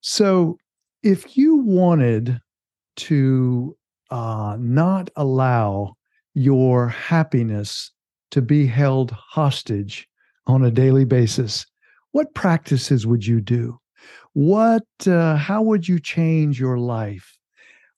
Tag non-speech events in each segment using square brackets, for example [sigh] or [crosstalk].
So, if you wanted to uh, not allow your happiness to be held hostage on a daily basis, what practices would you do? What, uh, how would you change your life?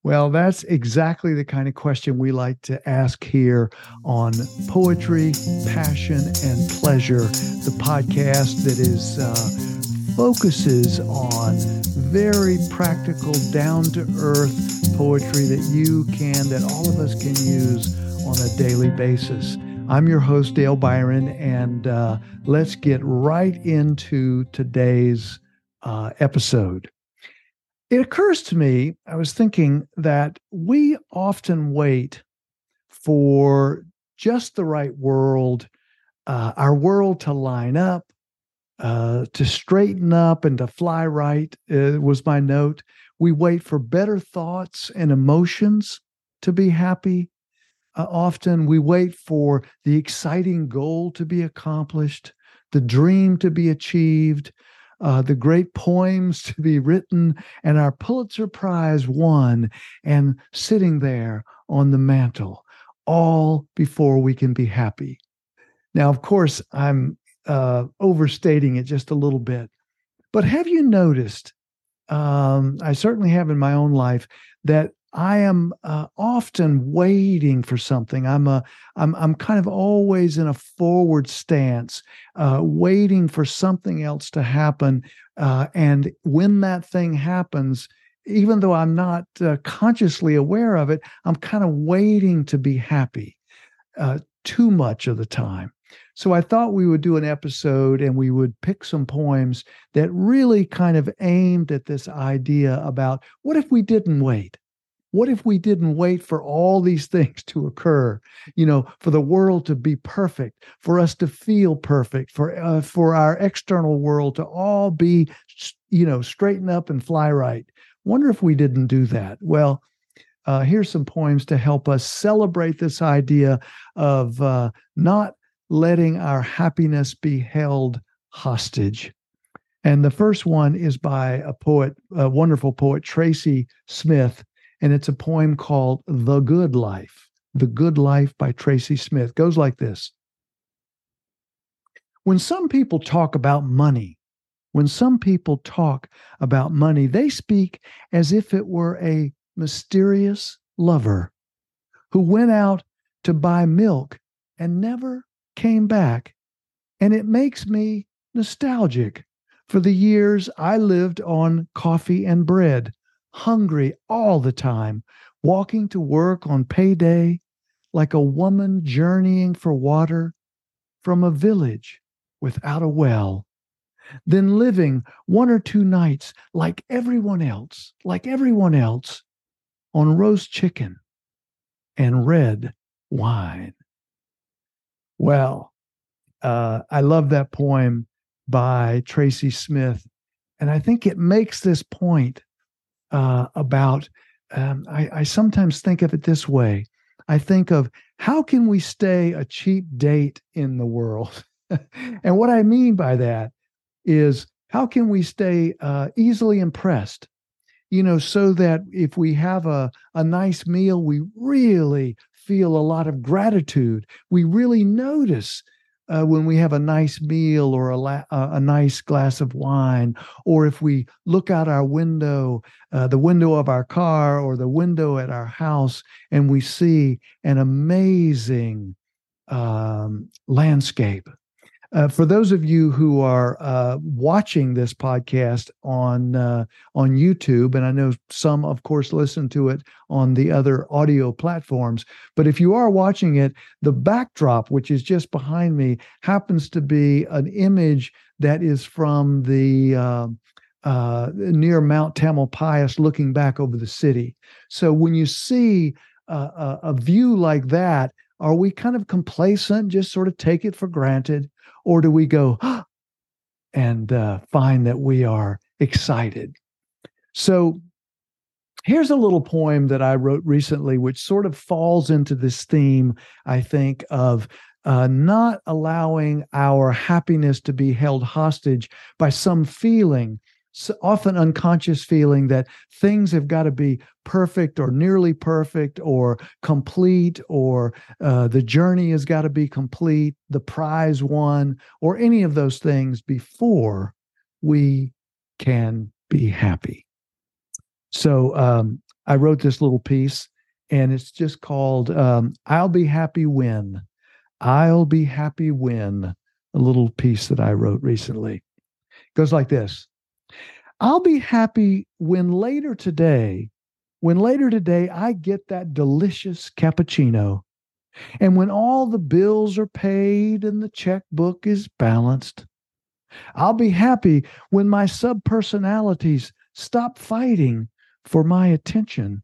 Well, that's exactly the kind of question we like to ask here on Poetry, Passion, and Pleasure, the podcast that is uh, focuses on very practical, down to earth poetry that you can, that all of us can use on a daily basis. I'm your host, Dale Biron, and uh, let's get right into today's uh, episode. It occurs to me, I was thinking that we often wait for just the right world, uh, our world to line up, uh, to straighten up and to fly right, uh, was my note. We wait for better thoughts and emotions to be happy. Uh, often we wait for the exciting goal to be accomplished, the dream to be achieved, uh, the great poems to be written, and our Pulitzer Prize won, and sitting there on the mantle, all before we can be happy. Now, of course, I'm uh, overstating it just a little bit, but have you noticed? Um, I certainly have in my own life that I am uh, often waiting for something. I'm a, I'm, I'm kind of always in a forward stance, uh, waiting for something else to happen. Uh, and when that thing happens, even though I'm not uh, consciously aware of it, I'm kind of waiting to be happy uh, too much of the time. So I thought we would do an episode and we would pick some poems that really kind of aimed at this idea about what if we didn't wait? What if we didn't wait for all these things to occur? You know, for the world to be perfect, for us to feel perfect, for uh, for our external world to all be, you know, straighten up and fly right. Wonder if we didn't do that. Well, uh, here's some poems to help us celebrate this idea of uh, not letting our happiness be held hostage. And the first one is by a poet, a wonderful poet, Tracy Smith and it's a poem called The Good Life. The Good Life by Tracy Smith goes like this When some people talk about money, when some people talk about money, they speak as if it were a mysterious lover who went out to buy milk and never came back. And it makes me nostalgic for the years I lived on coffee and bread hungry all the time, walking to work on payday like a woman journeying for water from a village without a well, then living one or two nights like everyone else, like everyone else, on roast chicken and red wine. Well, uh, I love that poem by Tracy Smith. And I think it makes this point uh, about. Um, I, I sometimes think of it this way. I think of how can we stay a cheap date in the world? [laughs] and what I mean by that is how can we stay uh, easily impressed? You know, so that if we have a, a nice meal, we really feel a lot of gratitude. We really notice uh, when we have a nice meal or a, la- a nice glass of wine, or if we look out our window, uh, the window of our car or the window at our house, and we see an amazing um, landscape uh, for those of you who are uh, watching this podcast on uh, on YouTube, and I know some, of course, listen to it on the other audio platforms, but if you are watching it, the backdrop, which is just behind me, happens to be an image that is from the um, uh, near Mount Tamalpais, looking back over the city. So when you see a, a view like that, are we kind of complacent, just sort of take it for granted? Or do we go [gasps] and uh, find that we are excited? So here's a little poem that I wrote recently, which sort of falls into this theme, I think, of uh, not allowing our happiness to be held hostage by some feeling often unconscious feeling that things have got to be perfect or nearly perfect or complete or uh, the journey has got to be complete, the prize won, or any of those things before we can be happy. So um, I wrote this little piece and it's just called um, I'll Be Happy When. I'll Be Happy When, a little piece that I wrote recently. It goes like this I'll be happy when later today, when later today I get that delicious cappuccino. And when all the bills are paid and the checkbook is balanced, I'll be happy when my subpersonalities stop fighting for my attention.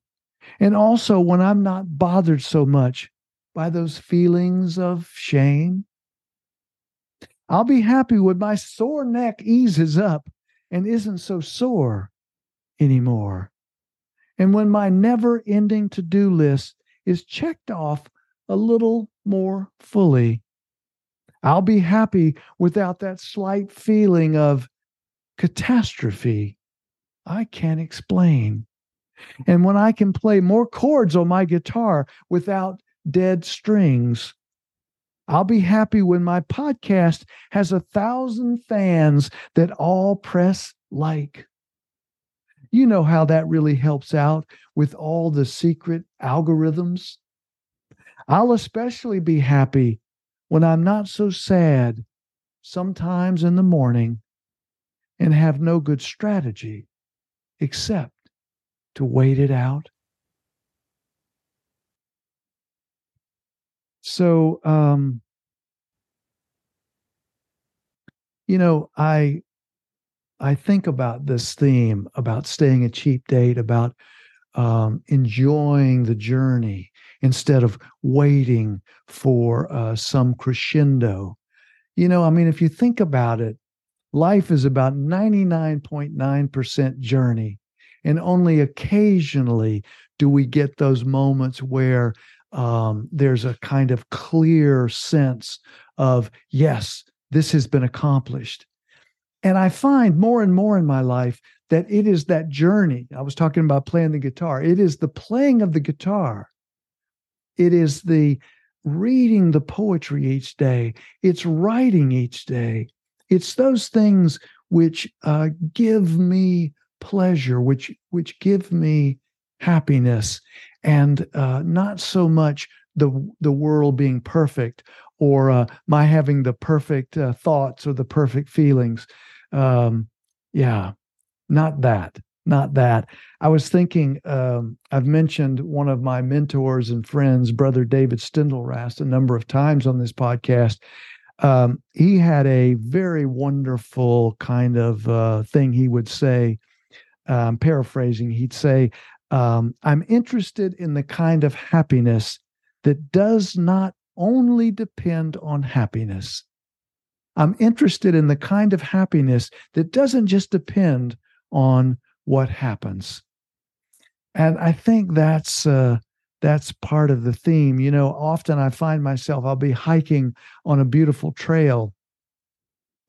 And also when I'm not bothered so much by those feelings of shame. I'll be happy when my sore neck eases up and isn't so sore anymore. And when my never ending to do list is checked off a little more fully, I'll be happy without that slight feeling of catastrophe I can't explain. And when I can play more chords on my guitar without dead strings, I'll be happy when my podcast has a thousand fans that all press like. You know how that really helps out with all the secret algorithms. I'll especially be happy when I'm not so sad sometimes in the morning and have no good strategy except to wait it out. So, um, you know, I I think about this theme about staying a cheap date, about um, enjoying the journey instead of waiting for uh, some crescendo. You know, I mean, if you think about it, life is about 99.9% journey. And only occasionally do we get those moments where um, there's a kind of clear sense of, yes, this has been accomplished. And I find more and more in my life that it is that journey. I was talking about playing the guitar. It is the playing of the guitar. It is the reading the poetry each day. It's writing each day. It's those things which uh, give me pleasure, which which give me happiness, and uh, not so much the the world being perfect or uh, my having the perfect uh, thoughts or the perfect feelings. Um, yeah, not that, not that. I was thinking. Um, I've mentioned one of my mentors and friends, Brother David Steindl-Rast, a number of times on this podcast. Um, he had a very wonderful kind of uh, thing he would say. Um, paraphrasing, he'd say, um, I'm interested in the kind of happiness that does not only depend on happiness. I'm interested in the kind of happiness that doesn't just depend on what happens. And I think that's uh, that's part of the theme. You know, often I find myself I'll be hiking on a beautiful trail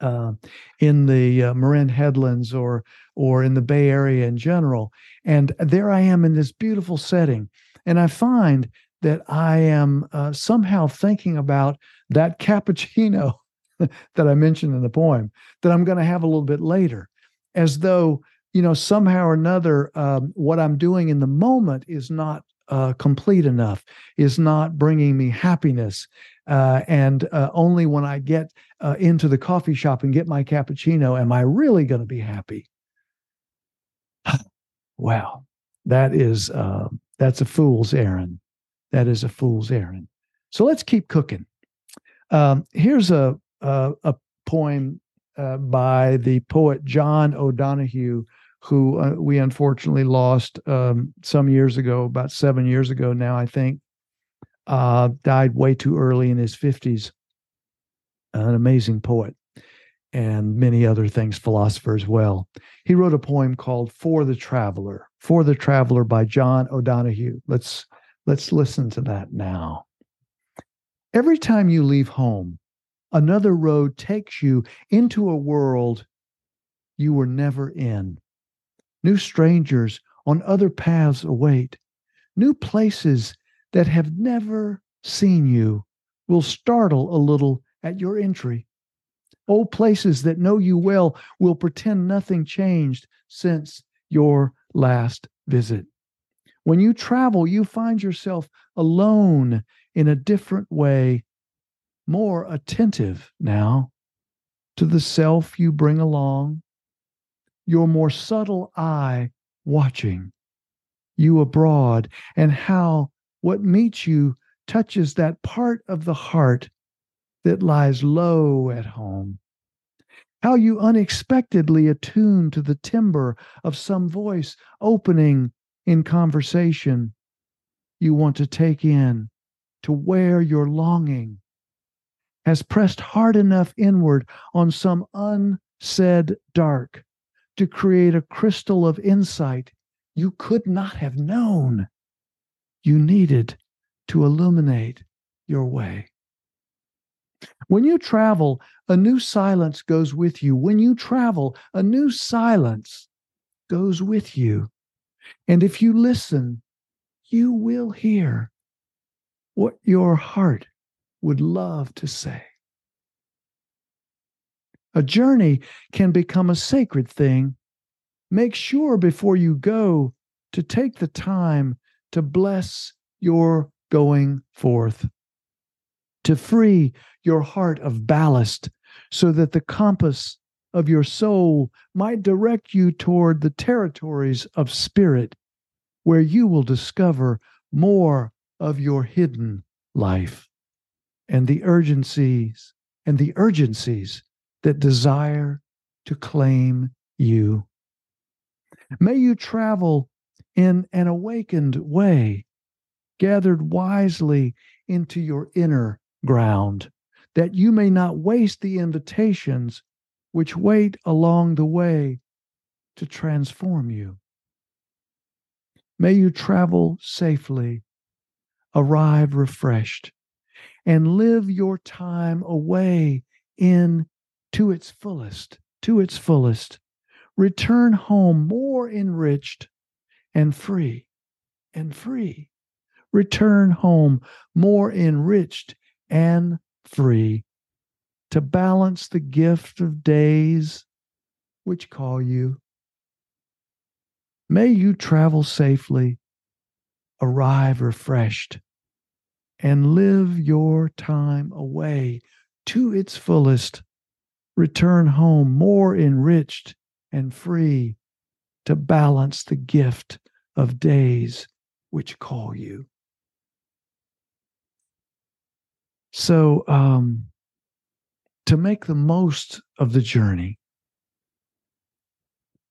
uh, in the uh, Marin Headlands or or in the Bay Area in general. And there I am in this beautiful setting. And I find that I am uh, somehow thinking about that cappuccino [laughs] that I mentioned in the poem that I'm going to have a little bit later, as though, you know, somehow or another, um, what I'm doing in the moment is not uh, complete enough, is not bringing me happiness. Uh, and uh, only when I get uh, into the coffee shop and get my cappuccino am I really going to be happy. [sighs] wow, that is uh, that's a fool's errand. That is a fool's errand. So let's keep cooking. Um, here's a a, a poem uh, by the poet John O'Donohue, who uh, we unfortunately lost um, some years ago, about seven years ago now, I think. Uh, died way too early in his 50s. An amazing poet and many other things, philosopher as well. He wrote a poem called For the Traveler, For the Traveler by John O'Donohue. Let's let's listen to that now. Every time you leave home, another road takes you into a world you were never in. New strangers on other paths await. New places that have never seen you will startle a little at your entry. Old places that know you well will pretend nothing changed since your last visit. When you travel, you find yourself alone in a different way, more attentive now to the self you bring along, your more subtle eye watching you abroad, and how what meets you touches that part of the heart that lies low at home. How you unexpectedly attune to the timbre of some voice opening in conversation you want to take in, to where your longing has pressed hard enough inward on some unsaid dark to create a crystal of insight you could not have known you needed to illuminate your way. When you travel, a new silence goes with you. When you travel, a new silence goes with you. And if you listen, you will hear what your heart would love to say. A journey can become a sacred thing. Make sure before you go to take the time to bless your going forth, to free your heart of ballast so that the compass of your soul might direct you toward the territories of spirit where you will discover more of your hidden life and the urgencies and the urgencies that desire to claim you. May you travel in an awakened way, gathered wisely into your inner ground, that you may not waste the invitations which wait along the way to transform you. May you travel safely, arrive refreshed, and live your time away in to its fullest, to its fullest. Return home more enriched and free and free. Return home more enriched and free to balance the gift of days which call you May you travel safely, arrive refreshed, and live your time away to its fullest. Return home more enriched and free to balance the gift of days which call you. So, um, to make the most of the journey,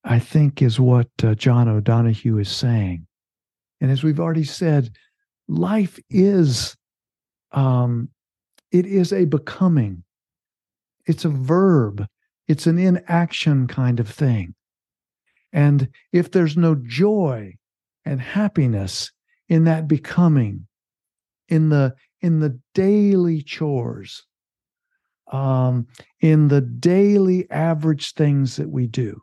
I think is what uh, John O'Donohue is saying. And as we've already said, life is um, it is a becoming. It's a verb. It's an inaction kind of thing. And if there's no joy and happiness in that becoming, in the in the daily chores, um, in the daily average things that we do,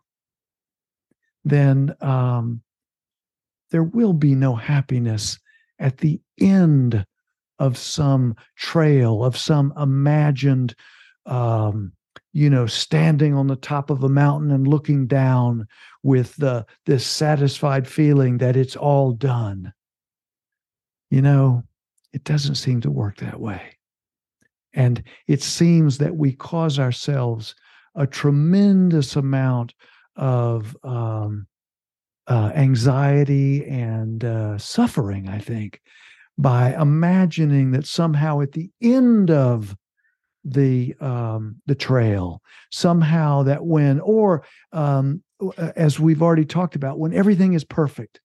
then um, there will be no happiness at the end of some trail, of some imagined, um, you know, standing on the top of a mountain and looking down with the, this satisfied feeling that it's all done. You know, it doesn't seem to work that way. And it seems that we cause ourselves a tremendous amount of um, uh, anxiety and uh, suffering, I think, by imagining that somehow at the end of the um, the trail, somehow that when, or um, as we've already talked about, when everything is perfect,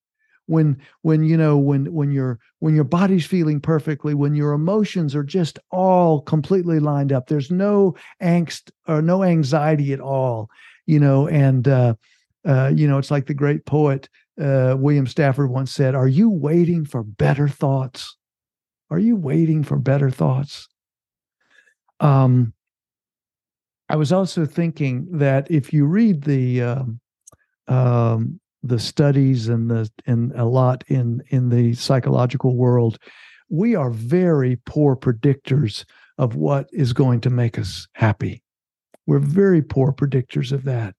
when when you know when when your when your body's feeling perfectly when your emotions are just all completely lined up there's no angst or no anxiety at all you know, and uh, uh, you know, it's like the great poet uh, William Stafford once said, "Are you waiting for better thoughts? Are you waiting for better thoughts?" Um, I was also thinking that if you read the um, um, the studies and the and a lot in in the psychological world, we are very poor predictors of what is going to make us happy. We're very poor predictors of that,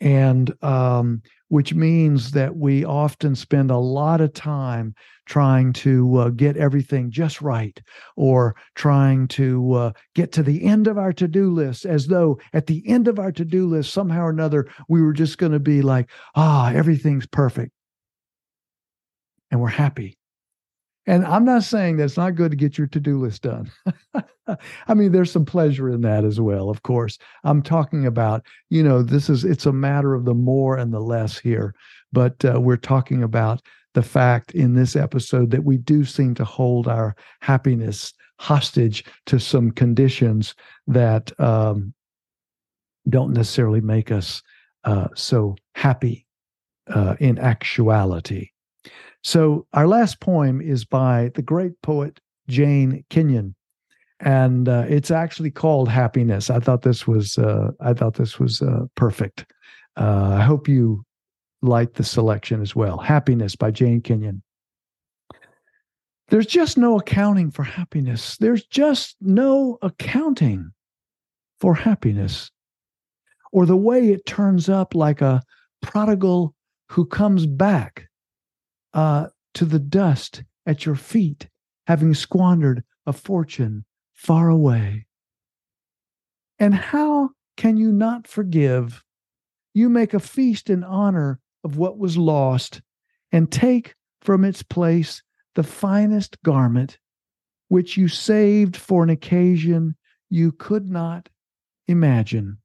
and um, which means that we often spend a lot of time trying to uh, get everything just right or trying to uh, get to the end of our to do list as though at the end of our to do list, somehow or another, we were just going to be like, ah, everything's perfect. And we're happy. And I'm not saying that it's not good to get your to do list done. [laughs] [laughs] I mean, there's some pleasure in that as well, of course. I'm talking about, you know, this is, it's a matter of the more and the less here. But uh, we're talking about the fact in this episode that we do seem to hold our happiness hostage to some conditions that um, don't necessarily make us uh, so happy uh, in actuality. So, our last poem is by the great poet Jane Kenyon, and uh, it's actually called "Happiness." I thought this was uh, I thought this was uh, perfect. Uh, I hope you like the selection as well. Happiness by Jane Kenyon. There's just no accounting for happiness. There's just no accounting for happiness or the way it turns up like a prodigal who comes back uh, to the dust at your feet, having squandered a fortune far away. And how can you not forgive? You make a feast in honor of what was lost and take from its place the finest garment which you saved for an occasion you could not imagine.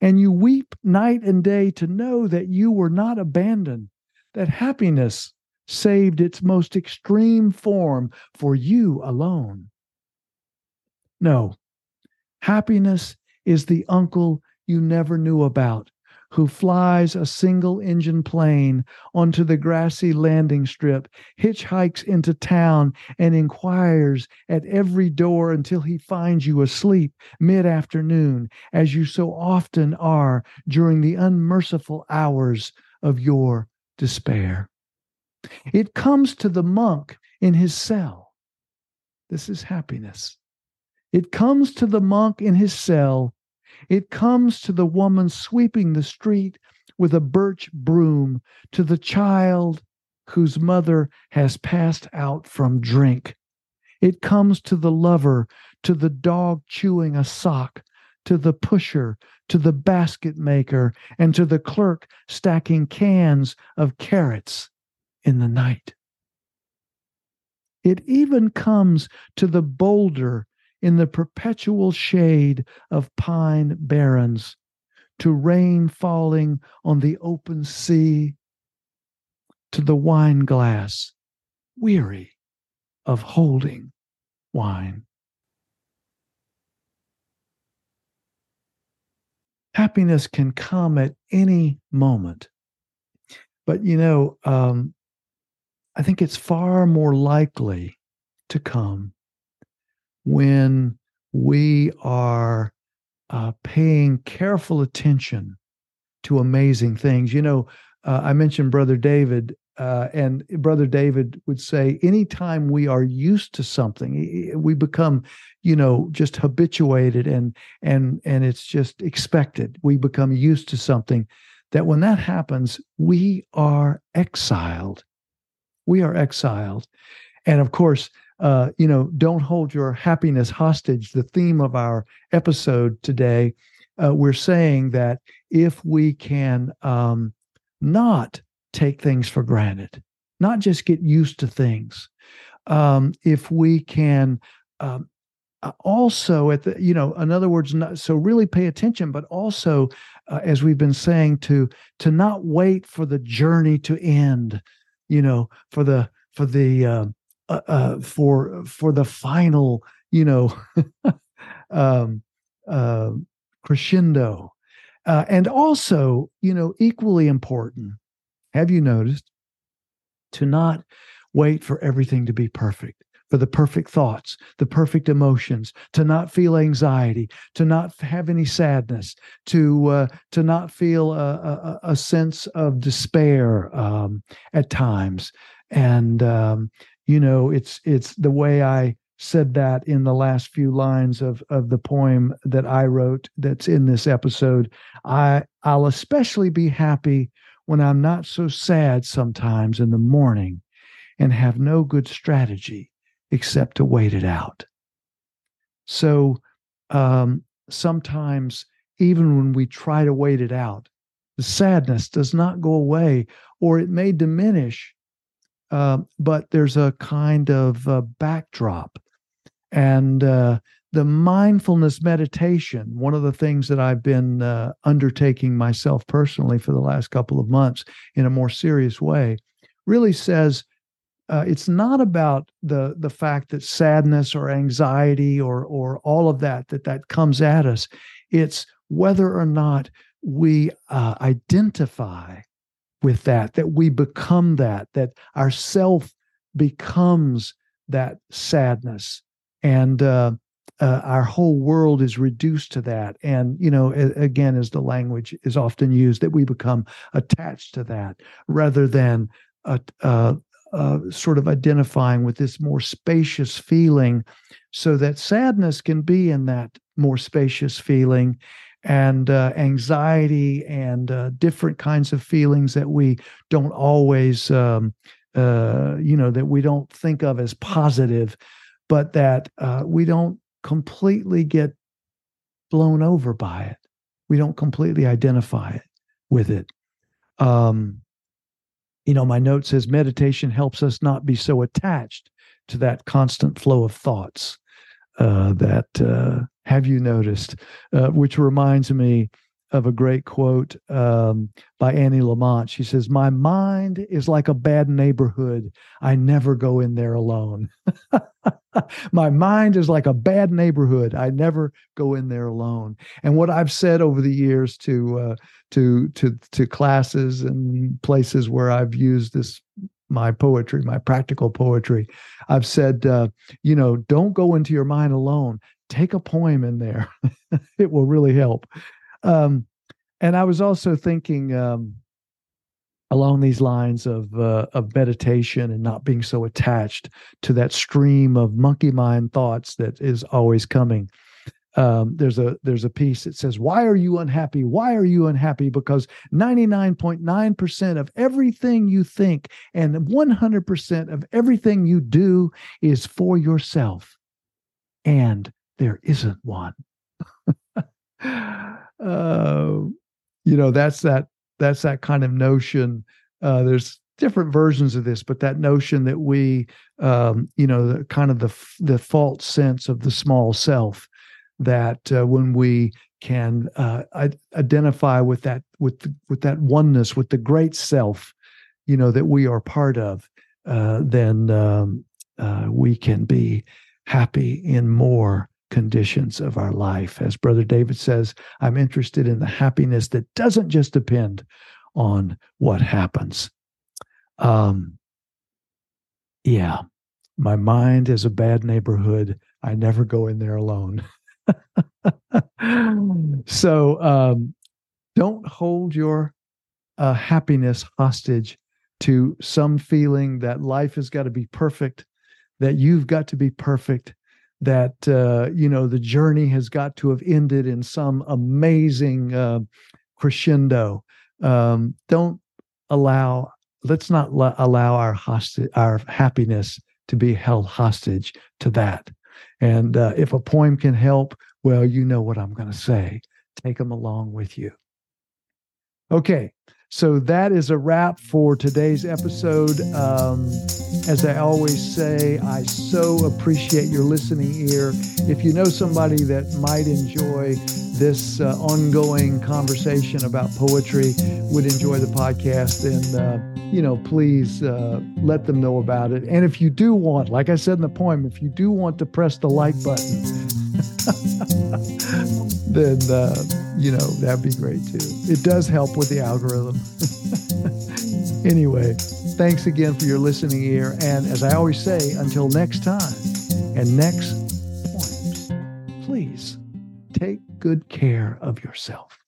And you weep night and day to know that you were not abandoned, that happiness saved its most extreme form for you alone. No, happiness is the uncle you never knew about, who flies a single engine plane onto the grassy landing strip, hitchhikes into town, and inquires at every door until he finds you asleep mid afternoon, as you so often are during the unmerciful hours of your despair. It comes to the monk in his cell. This is happiness. It comes to the monk in his cell it comes to the woman sweeping the street with a birch broom, to the child whose mother has passed out from drink. It comes to the lover, to the dog chewing a sock, to the pusher, to the basket maker, and to the clerk stacking cans of carrots in the night. It even comes to the boulder in the perpetual shade of pine barrens, to rain falling on the open sea, to the wine glass, weary of holding wine. Happiness can come at any moment. But, you know, um, I think it's far more likely to come when we are uh, paying careful attention to amazing things. You know, uh, I mentioned Brother David, uh, and Brother David would say, anytime we are used to something, we become, you know, just habituated and and and it's just expected. We become used to something. That when that happens, we are exiled. We are exiled, and of course, uh, you know, don't hold your happiness hostage. The theme of our episode today, uh, we're saying that if we can um, not take things for granted, not just get used to things, um, if we can um, also at the you know in other words not, so really pay attention but also uh, as we've been saying to to not wait for the journey to end you know for the for the uh, uh, uh, for for the final, you know, [laughs] um, uh, crescendo, uh, and also, you know, equally important. Have you noticed to not wait for everything to be perfect, for the perfect thoughts, the perfect emotions, to not feel anxiety, to not have any sadness, to uh, to not feel a, a, a sense of despair um, at times. And um, you know, it's it's the way I said that in the last few lines of of the poem that I wrote that's in this episode. I I'll especially be happy when I'm not so sad sometimes in the morning and have no good strategy except to wait it out. So um, sometimes, even when we try to wait it out, the sadness does not go away, or it may diminish, uh, but there's a kind of backdrop. And uh, the mindfulness meditation, one of the things that I've been uh, undertaking myself personally for the last couple of months in a more serious way, really says uh, it's not about the the fact that sadness or anxiety or or all of that that that comes at us. It's whether or not we uh, identify with that, that we become that, that our self becomes that sadness, and uh, uh, our whole world is reduced to that. And you know, again, as the language is often used, that we become attached to that rather than a, uh, uh, sort of identifying with this more spacious feeling. So that sadness can be in that more spacious feeling and uh, anxiety and uh, different kinds of feelings that we don't always um, uh, you know that we don't think of as positive but that uh, we don't completely get blown over by it we don't completely identify it with it um, you know, my note says meditation helps us not be so attached to that constant flow of thoughts. Uh, that uh, have you noticed? Uh, which reminds me of a great quote um, by Annie Lamott. She says, My mind is like a bad neighborhood. I never go in there alone. [laughs] My mind is like a bad neighborhood. I never go in there alone. And what I've said over the years to uh, to to to classes and places where I've used this my poetry, my practical poetry, I've said, uh, you know, don't go into your mind alone. Take a poem in there. [laughs] it will really help. Um, and I was also thinking um, along these lines of uh, of meditation and not being so attached to that stream of monkey mind thoughts that is always coming. Um, there's a there's a piece that says, "Why are you unhappy? Why are you unhappy? Because 99.9 percent of everything you think and 100 percent of everything you do is for yourself, and there isn't one." uh, you know, that's that that's that kind of notion. Uh, there's different versions of this, but that notion that we, um, you know, the kind of the the false sense of the small self, that uh, when we can uh, identify with that with with that oneness, with the great self, you know, that we are part of, uh, then um, uh, we can be happy in more conditions of our life. As Brother David says, I'm interested in the happiness that doesn't just depend on what happens. Um, yeah, my mind is a bad neighborhood. I never go in there alone. [laughs] so um, don't hold your uh, happiness hostage to some feeling that life has got to be perfect, that you've got to be perfect, that uh, you know the journey has got to have ended in some amazing uh, crescendo. Um, don't allow. Let's not allow our hostage, our happiness to be held hostage to that. And uh, if a poem can help, well, you know what I'm going to say. Take them along with you. Okay, so that is a wrap for today's episode. Um, as I always say, I so appreciate your listening ear. If you know somebody that might enjoy this uh, ongoing conversation about poetry, would enjoy the podcast, then uh, you know, please uh, let them know about it. And if you do want, like I said in the poem, if you do want to press the like button, [laughs] then uh, you know that'd be great too. It does help with the algorithm. [laughs] Anyway, thanks again for your listening ear. And as I always say, until next time and next point, please take good care of yourself.